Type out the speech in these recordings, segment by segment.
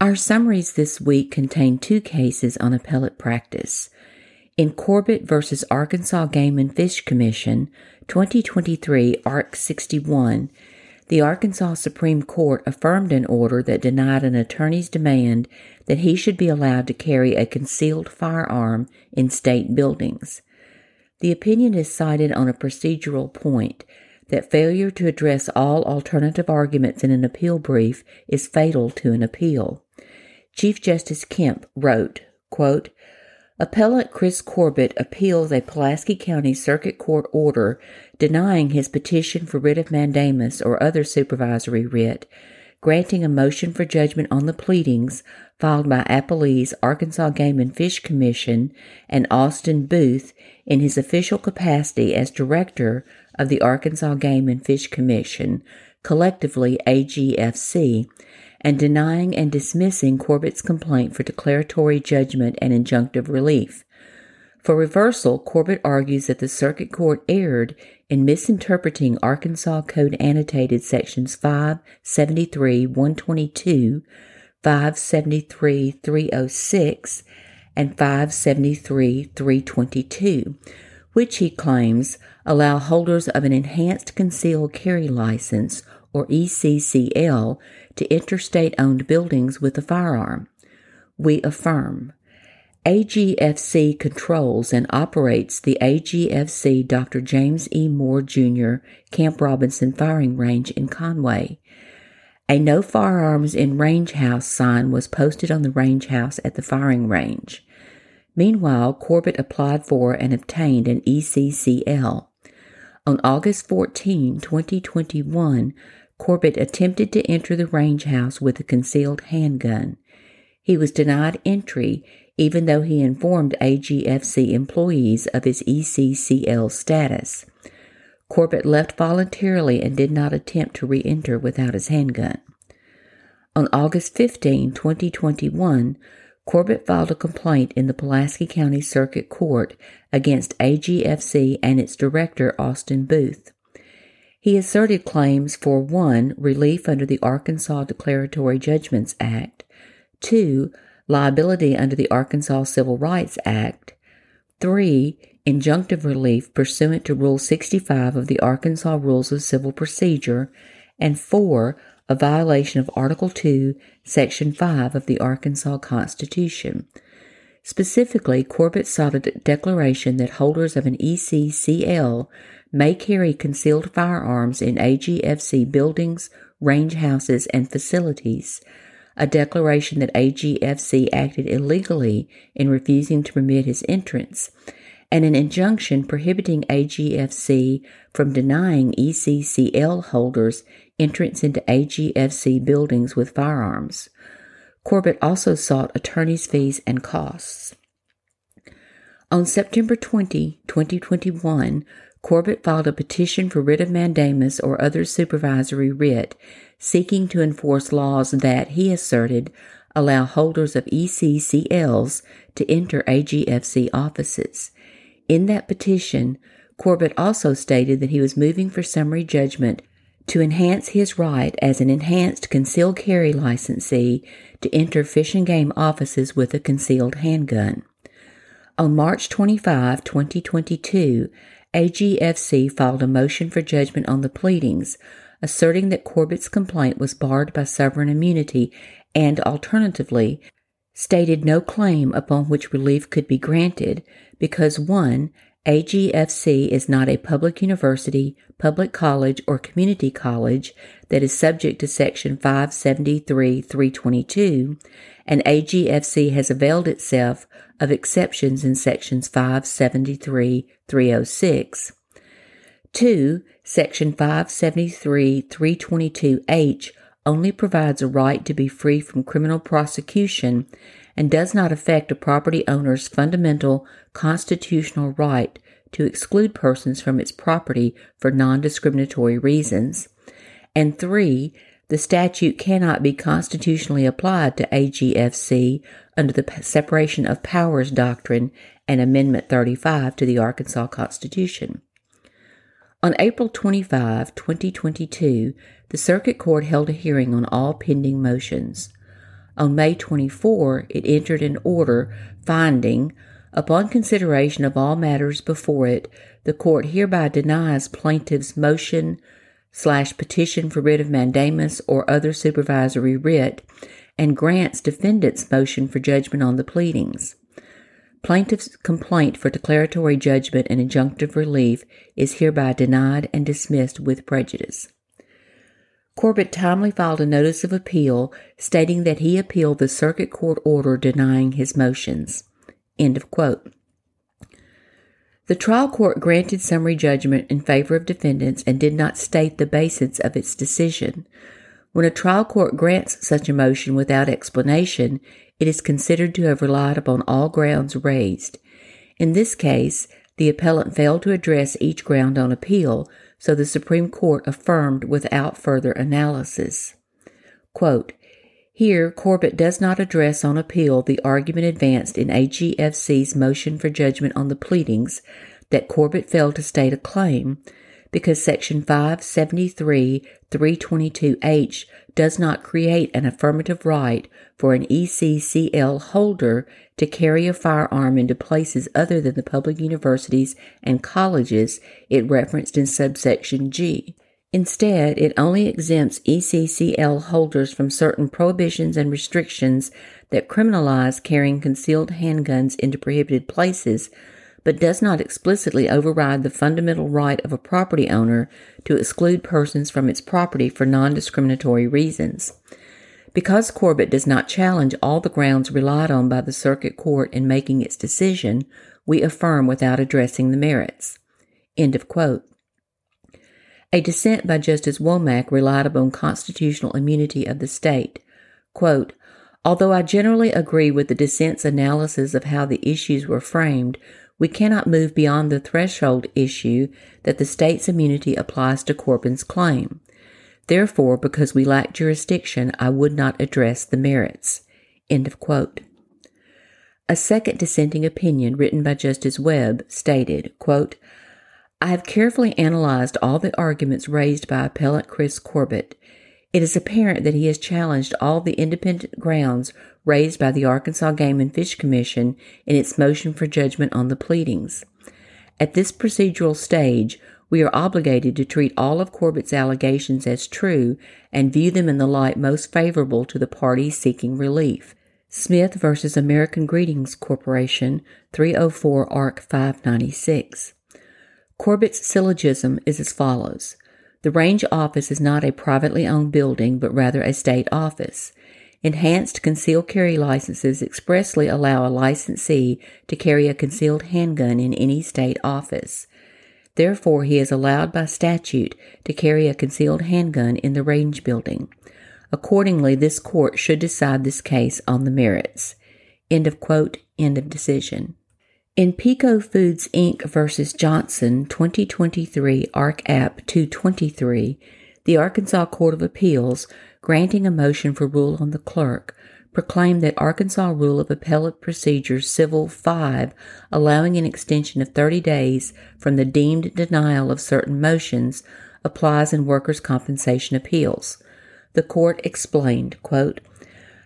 Our summaries this week contain two cases on appellate practice. In Corbett v. Arkansas Game and Fish Commission, 2023 Ark 61, the Arkansas Supreme Court affirmed an order that denied an attorney's demand that he should be allowed to carry a concealed firearm in state buildings. The opinion is cited on a procedural point that failure to address all alternative arguments in an appeal brief is fatal to an appeal. Chief Justice Kemp wrote, quote, Appellant Chris Corbett appeals a Pulaski County Circuit Court order denying his petition for writ of mandamus or other supervisory writ, granting a motion for judgment on the pleadings filed by Appellees Arkansas Game and Fish Commission and Austin Booth in his official capacity as director of the Arkansas Game and Fish Commission, collectively AGFC, and denying and dismissing Corbett's complaint for declaratory judgment and injunctive relief. For reversal, Corbett argues that the Circuit Court erred in misinterpreting Arkansas Code Annotated Sections 573 122, 573 306, and 573 322, which he claims allow holders of an Enhanced Concealed Carry License, or ECCL, to interstate owned buildings with a firearm. We affirm. AGFC controls and operates the AGFC Dr. James E. Moore Jr. Camp Robinson firing range in Conway. A no firearms in range house sign was posted on the range house at the firing range. Meanwhile, Corbett applied for and obtained an ECCL. On August 14, 2021, Corbett attempted to enter the range house with a concealed handgun. He was denied entry even though he informed AGFC employees of his ECCL status. Corbett left voluntarily and did not attempt to re enter without his handgun. On August 15, 2021, Corbett filed a complaint in the Pulaski County Circuit Court against AGFC and its director, Austin Booth. He asserted claims for 1. relief under the Arkansas Declaratory Judgments Act, 2. liability under the Arkansas Civil Rights Act, 3. injunctive relief pursuant to Rule 65 of the Arkansas Rules of Civil Procedure, and 4. a violation of Article 2, Section 5 of the Arkansas Constitution. Specifically, Corbett sought a declaration that holders of an ECCL may carry concealed firearms in AGFC buildings, range houses, and facilities. A declaration that AGFC acted illegally in refusing to permit his entrance, and an injunction prohibiting AGFC from denying ECCL holders entrance into AGFC buildings with firearms. Corbett also sought attorney's fees and costs. On September 20, 2021, Corbett filed a petition for writ of mandamus or other supervisory writ, seeking to enforce laws that, he asserted, allow holders of ECCLs to enter AGFC offices. In that petition, Corbett also stated that he was moving for summary judgment to enhance his right as an enhanced concealed carry licensee to enter fish and game offices with a concealed handgun. On March 25, 2022, AGFC filed a motion for judgment on the pleadings, asserting that Corbett's complaint was barred by sovereign immunity and, alternatively, stated no claim upon which relief could be granted because 1. AGFC is not a public university, public college, or community college that is subject to Section 573 322, and AGFC has availed itself of exceptions in Sections 573 306. 2. Section 573 322H only provides a right to be free from criminal prosecution and does not affect a property owner's fundamental constitutional right to exclude persons from its property for non discriminatory reasons. And three, the statute cannot be constitutionally applied to AGFC under the separation of powers doctrine and Amendment 35 to the Arkansas Constitution. On April 25, 2022, the Circuit Court held a hearing on all pending motions. On May 24, it entered an order finding, upon consideration of all matters before it, the court hereby denies plaintiff's motion slash petition for writ of mandamus or other supervisory writ and grants defendant's motion for judgment on the pleadings. Plaintiff's complaint for declaratory judgment and injunctive relief is hereby denied and dismissed with prejudice. Corbett timely filed a notice of appeal stating that he appealed the circuit court order denying his motions. End of quote. The trial court granted summary judgment in favor of defendants and did not state the basis of its decision. When a trial court grants such a motion without explanation, it is considered to have relied upon all grounds raised. In this case, the appellant failed to address each ground on appeal, so the Supreme Court affirmed without further analysis. Quote, here, Corbett does not address on appeal the argument advanced in AGFC's motion for judgment on the pleadings that Corbett failed to state a claim because Section 573 322H does not create an affirmative right for an ECCL holder to carry a firearm into places other than the public universities and colleges it referenced in subsection G. Instead, it only exempts ECCL holders from certain prohibitions and restrictions that criminalize carrying concealed handguns into prohibited places, but does not explicitly override the fundamental right of a property owner to exclude persons from its property for non discriminatory reasons. Because Corbett does not challenge all the grounds relied on by the Circuit Court in making its decision, we affirm without addressing the merits. End of quote. A dissent by Justice Womack relied upon constitutional immunity of the state. Quote, Although I generally agree with the dissent's analysis of how the issues were framed, we cannot move beyond the threshold issue that the state's immunity applies to Corbin's claim. Therefore, because we lack jurisdiction, I would not address the merits. End of quote. A second dissenting opinion written by Justice Webb stated, quote, I have carefully analyzed all the arguments raised by appellant Chris Corbett. It is apparent that he has challenged all the independent grounds raised by the Arkansas Game and Fish Commission in its motion for judgment on the pleadings. At this procedural stage, we are obligated to treat all of Corbett's allegations as true and view them in the light most favorable to the parties seeking relief. Smith v. American Greetings Corporation, 304 Ark 596. Corbett's syllogism is as follows The range office is not a privately owned building, but rather a state office. Enhanced concealed carry licenses expressly allow a licensee to carry a concealed handgun in any state office. Therefore, he is allowed by statute to carry a concealed handgun in the range building. Accordingly, this court should decide this case on the merits. End of quote, end of decision. In Peco Foods Inc. versus Johnson 2023 Ark App 223, the Arkansas Court of Appeals, granting a motion for rule on the clerk, proclaimed that Arkansas Rule of Appellate Procedure Civil 5, allowing an extension of 30 days from the deemed denial of certain motions, applies in workers' compensation appeals. The court explained, quote,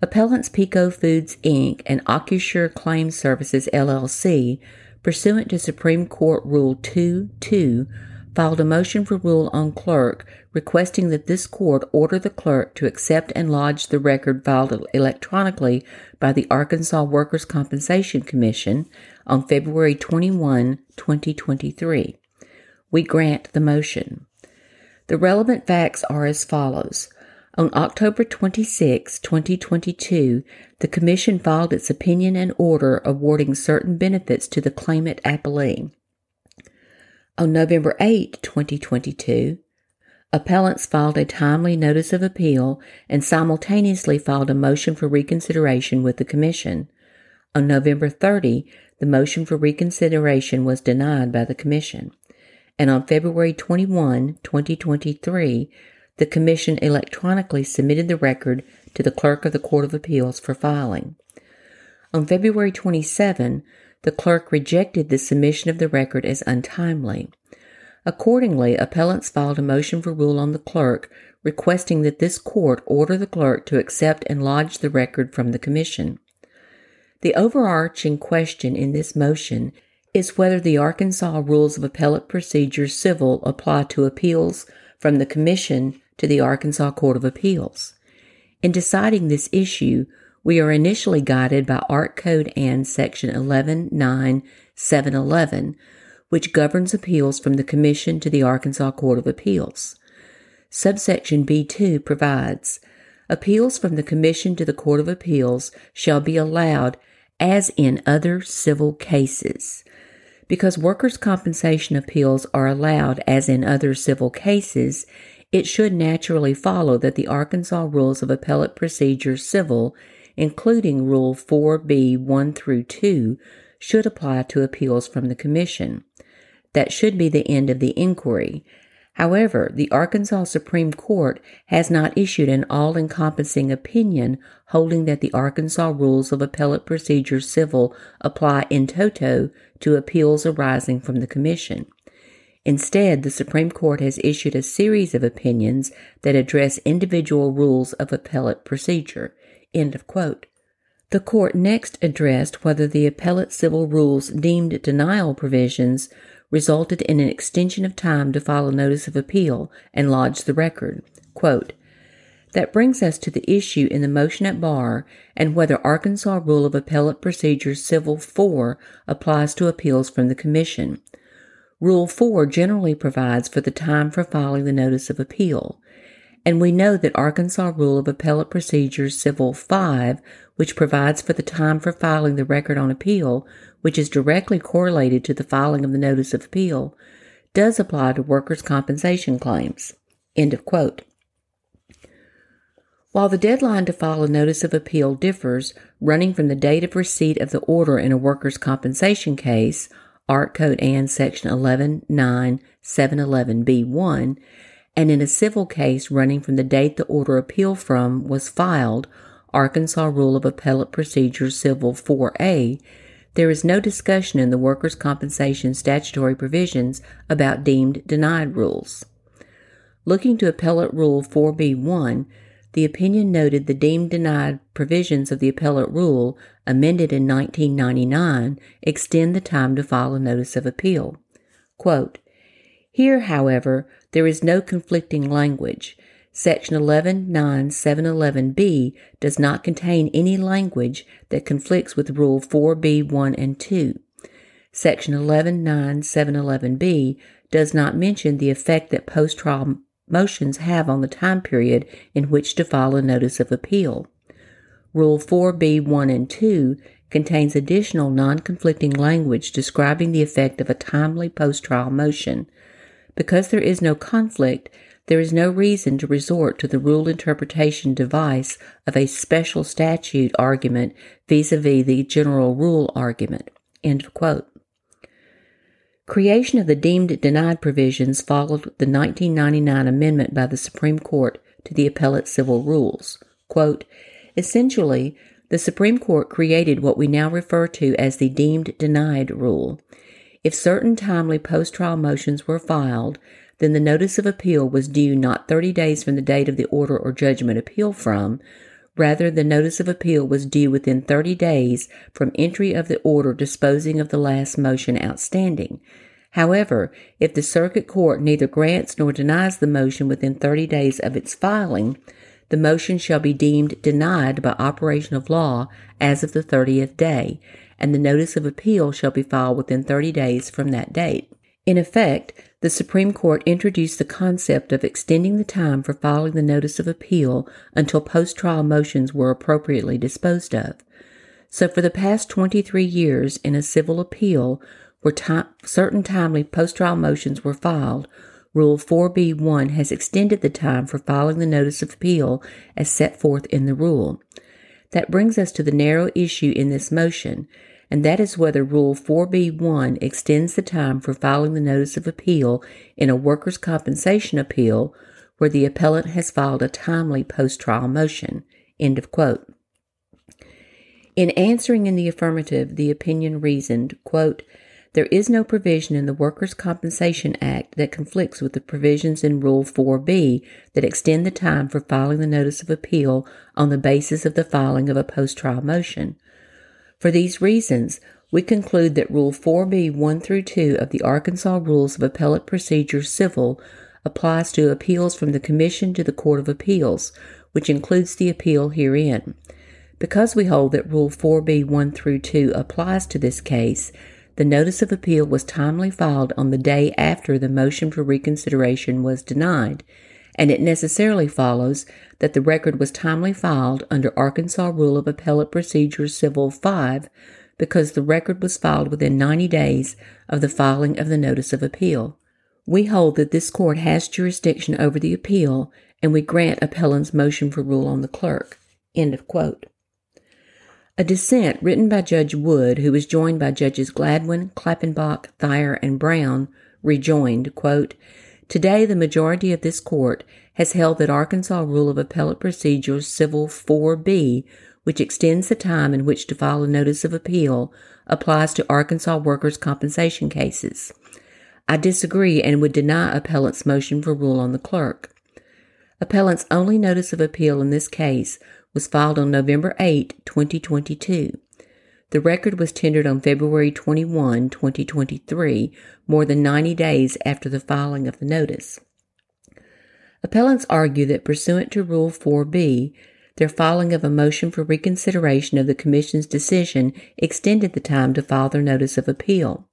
Appellants Peco Foods Inc. and Accusure Claims Services LLC, pursuant to Supreme Court Rule 2 2, filed a motion for rule on clerk requesting that this court order the clerk to accept and lodge the record filed electronically by the Arkansas Workers' Compensation Commission on February 21, 2023. We grant the motion. The relevant facts are as follows. On October 26, 2022, the Commission filed its opinion and order awarding certain benefits to the claimant appellee. On November 8, 2022, appellants filed a timely notice of appeal and simultaneously filed a motion for reconsideration with the Commission. On November 30, the motion for reconsideration was denied by the Commission. And on February 21, 2023, the Commission electronically submitted the record to the Clerk of the Court of Appeals for filing. On February 27, the clerk rejected the submission of the record as untimely. Accordingly, appellants filed a motion for rule on the clerk requesting that this court order the clerk to accept and lodge the record from the Commission. The overarching question in this motion is whether the Arkansas Rules of Appellate Procedure Civil apply to appeals from the Commission to the Arkansas Court of Appeals. In deciding this issue, we are initially guided by Art Code and Section 119711, which governs appeals from the Commission to the Arkansas Court of Appeals. Subsection B2 provides appeals from the Commission to the Court of Appeals shall be allowed as in other civil cases. Because workers' compensation appeals are allowed as in other civil cases, it should naturally follow that the Arkansas Rules of Appellate Procedure Civil including Rule 4B 1 through 2, should apply to appeals from the Commission. That should be the end of the inquiry. However, the Arkansas Supreme Court has not issued an all encompassing opinion holding that the Arkansas Rules of Appellate Procedure Civil apply in toto to appeals arising from the Commission. Instead, the Supreme Court has issued a series of opinions that address individual rules of appellate procedure. End of quote. The court next addressed whether the appellate civil rules deemed denial provisions resulted in an extension of time to file a notice of appeal and lodge the record. Quote, that brings us to the issue in the motion at bar and whether Arkansas Rule of Appellate Procedure Civil 4 applies to appeals from the Commission. Rule 4 generally provides for the time for filing the notice of appeal and we know that Arkansas Rule of Appellate Procedures Civil 5, which provides for the time for filing the record on appeal, which is directly correlated to the filing of the notice of appeal, does apply to workers' compensation claims. End of quote. While the deadline to file a notice of appeal differs, running from the date of receipt of the order in a workers' compensation case, Art Code and Section 119.711b1, and in a civil case running from the date the order appeal from was filed, Arkansas Rule of Appellate Procedure Civil 4A, there is no discussion in the workers' compensation statutory provisions about deemed denied rules. Looking to Appellate Rule 4B1, the opinion noted the deemed denied provisions of the appellate rule, amended in 1999, extend the time to file a notice of appeal. Quote, Here, however, there is no conflicting language. Section 119711B does not contain any language that conflicts with Rule 4B 1 and 2. Section 119711B does not mention the effect that post trial motions have on the time period in which to file a notice of appeal. Rule 4B 1 and 2 contains additional non conflicting language describing the effect of a timely post trial motion. Because there is no conflict, there is no reason to resort to the rule interpretation device of a special statute argument vis a vis the general rule argument. Creation of the deemed denied provisions followed the 1999 amendment by the Supreme Court to the appellate civil rules. Quote, Essentially, the Supreme Court created what we now refer to as the deemed denied rule. If certain timely post trial motions were filed, then the notice of appeal was due not 30 days from the date of the order or judgment appeal from. Rather, the notice of appeal was due within 30 days from entry of the order disposing of the last motion outstanding. However, if the circuit court neither grants nor denies the motion within 30 days of its filing, the motion shall be deemed denied by operation of law as of the 30th day, and the notice of appeal shall be filed within 30 days from that date. In effect, the Supreme Court introduced the concept of extending the time for filing the notice of appeal until post trial motions were appropriately disposed of. So, for the past 23 years, in a civil appeal where time, certain timely post trial motions were filed, Rule 4B1 has extended the time for filing the notice of appeal as set forth in the rule. That brings us to the narrow issue in this motion, and that is whether Rule 4B1 extends the time for filing the notice of appeal in a workers' compensation appeal where the appellant has filed a timely post trial motion. End of quote. In answering in the affirmative, the opinion reasoned, quote, There is no provision in the Workers' Compensation Act that conflicts with the provisions in Rule 4B that extend the time for filing the notice of appeal on the basis of the filing of a post trial motion. For these reasons, we conclude that Rule 4B 1 through 2 of the Arkansas Rules of Appellate Procedure Civil applies to appeals from the Commission to the Court of Appeals, which includes the appeal herein. Because we hold that Rule 4B 1 through 2 applies to this case, the notice of appeal was timely filed on the day after the motion for reconsideration was denied, and it necessarily follows that the record was timely filed under Arkansas Rule of Appellate Procedure Civil 5 because the record was filed within 90 days of the filing of the notice of appeal. We hold that this court has jurisdiction over the appeal and we grant appellant's motion for rule on the clerk. End of quote. A dissent written by Judge Wood, who was joined by Judges Gladwin, Klappenbach, Thyer, and Brown, rejoined, quote, Today, the majority of this court has held that Arkansas Rule of Appellate Procedure Civil 4B, which extends the time in which to file a notice of appeal, applies to Arkansas workers' compensation cases. I disagree and would deny appellant's motion for rule on the clerk. Appellant's only notice of appeal in this case was filed on November 8, 2022. The record was tendered on February 21, 2023, more than 90 days after the filing of the notice. Appellants argue that pursuant to Rule 4B, their filing of a motion for reconsideration of the Commission's decision extended the time to file their notice of appeal.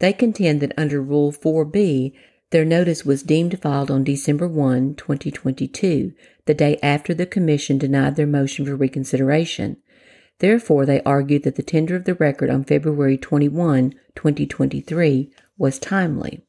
They contend that under Rule 4B, their notice was deemed filed on December 1, 2022, the day after the Commission denied their motion for reconsideration. Therefore, they argued that the tender of the record on February 21, 2023 was timely.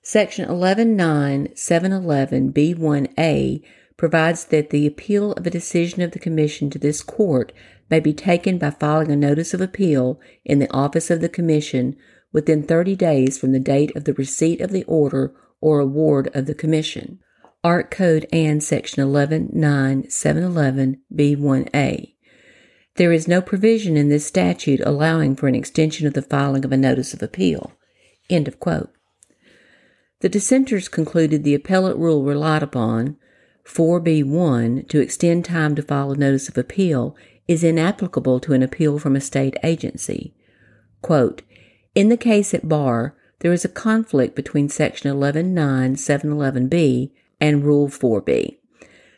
Section 119.711b1a provides that the appeal of a decision of the Commission to this court may be taken by filing a notice of appeal in the office of the Commission within 30 days from the date of the receipt of the order or award of the commission. Art Code and Section 119.711b1a. There is no provision in this statute allowing for an extension of the filing of a notice of appeal. End of quote. The dissenters concluded the appellate rule relied upon, 4b1, to extend time to file a notice of appeal is inapplicable to an appeal from a state agency. Quote, in the case at bar, there is a conflict between Section 11.9.711b and Rule 4b.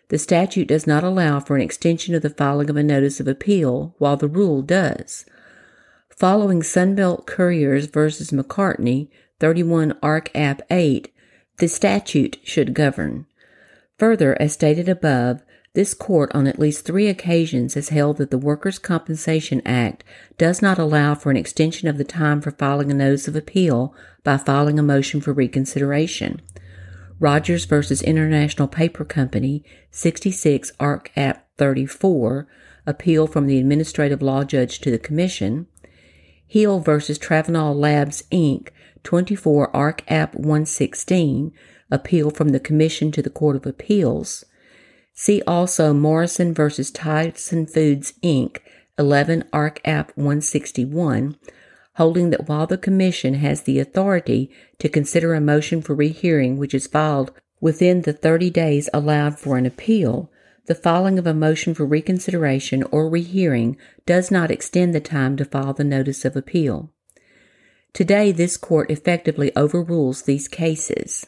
The statute does not allow for an extension of the filing of a notice of appeal, while the rule does. Following Sunbelt Couriers v. McCartney, 31 Ark. App. 8, the statute should govern. Further, as stated above, this court on at least three occasions has held that the Workers' Compensation Act does not allow for an extension of the time for filing a notice of appeal by filing a motion for reconsideration. Rogers v. International Paper Company, 66 Ark. App. 34, appeal from the administrative law judge to the commission. Hill v. Travenol Labs, Inc., 24 Ark. App. 116, appeal from the commission to the Court of Appeals. See also Morrison v. Tyson Foods, Inc., 11 Ark. App. 161, holding that while the Commission has the authority to consider a motion for rehearing which is filed within the 30 days allowed for an appeal, the filing of a motion for reconsideration or rehearing does not extend the time to file the notice of appeal. Today, this court effectively overrules these cases.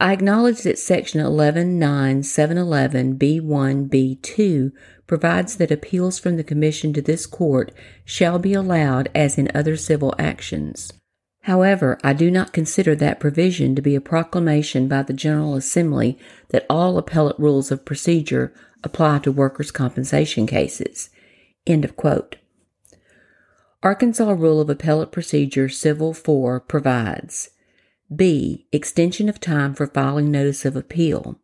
I acknowledge that Section 119.711b1b2 provides that appeals from the Commission to this court shall be allowed as in other civil actions. However, I do not consider that provision to be a proclamation by the General Assembly that all appellate rules of procedure apply to workers' compensation cases. End of quote. Arkansas Rule of Appellate Procedure Civil 4 provides B. Extension of time for filing notice of appeal.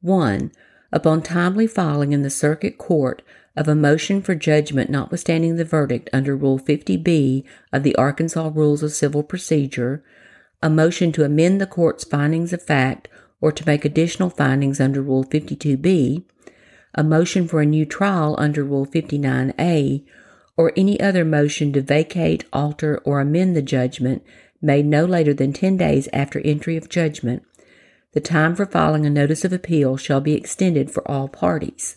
1. Upon timely filing in the Circuit Court of a motion for judgment notwithstanding the verdict under Rule 50B of the Arkansas Rules of Civil Procedure, a motion to amend the court's findings of fact or to make additional findings under Rule 52B, a motion for a new trial under Rule 59A, or any other motion to vacate, alter, or amend the judgment made no later than 10 days after entry of judgment, the time for filing a notice of appeal shall be extended for all parties.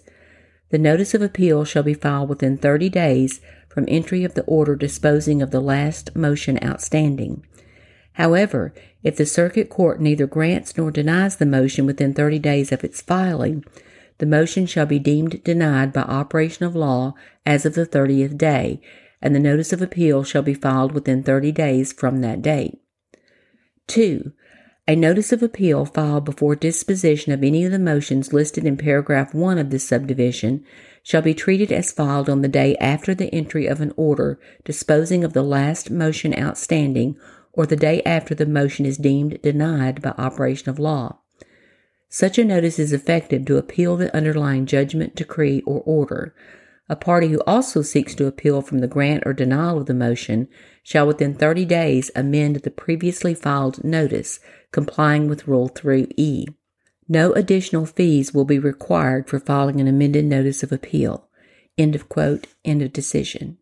The notice of appeal shall be filed within 30 days from entry of the order disposing of the last motion outstanding. However, if the circuit court neither grants nor denies the motion within 30 days of its filing, the motion shall be deemed denied by operation of law as of the 30th day, and the notice of appeal shall be filed within 30 days from that date. 2. A notice of appeal filed before disposition of any of the motions listed in paragraph 1 of this subdivision shall be treated as filed on the day after the entry of an order disposing of the last motion outstanding or the day after the motion is deemed denied by operation of law. Such a notice is effective to appeal the underlying judgment, decree, or order. A party who also seeks to appeal from the grant or denial of the motion shall within 30 days amend the previously filed notice, complying with Rule 3E. No additional fees will be required for filing an amended notice of appeal. End of quote. End of decision.